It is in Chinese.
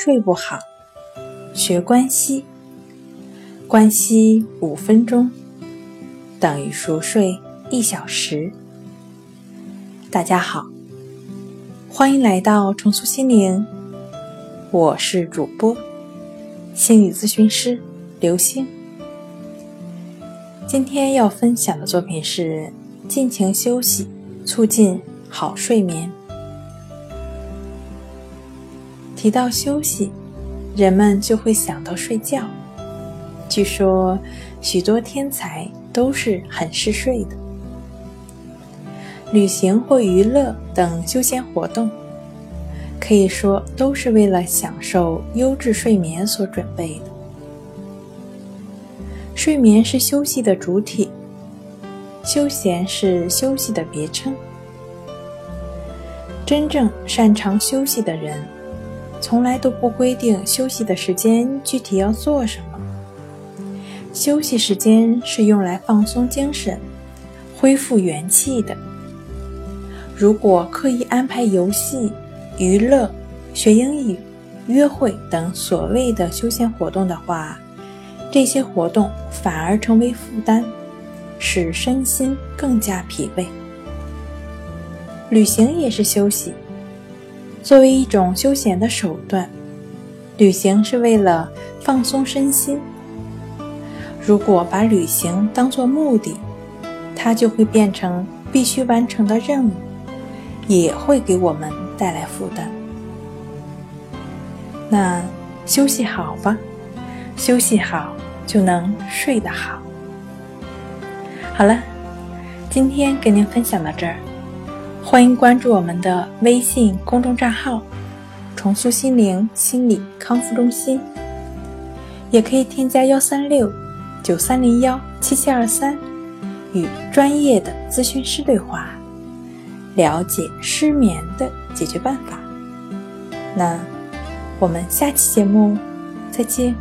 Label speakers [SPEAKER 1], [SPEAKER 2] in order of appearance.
[SPEAKER 1] 睡不好，学关息。关息五分钟等于熟睡一小时。大家好，欢迎来到重塑心灵，我是主播心理咨询师刘星。今天要分享的作品是尽情休息，促进好睡眠。提到休息，人们就会想到睡觉。据说，许多天才都是很嗜睡的。旅行或娱乐等休闲活动，可以说都是为了享受优质睡眠所准备的。睡眠是休息的主体，休闲是休息的别称。真正擅长休息的人。从来都不规定休息的时间具体要做什么。休息时间是用来放松精神、恢复元气的。如果刻意安排游戏、娱乐、学英语、约会等所谓的休闲活动的话，这些活动反而成为负担，使身心更加疲惫。旅行也是休息。作为一种休闲的手段，旅行是为了放松身心。如果把旅行当作目的，它就会变成必须完成的任务，也会给我们带来负担。那休息好吧，休息好就能睡得好。好了，今天跟您分享到这儿。欢迎关注我们的微信公众账号“重塑心灵心理康复中心”，也可以添加幺三六九三零幺七七二三，与专业的咨询师对话，了解失眠的解决办法。那我们下期节目再见。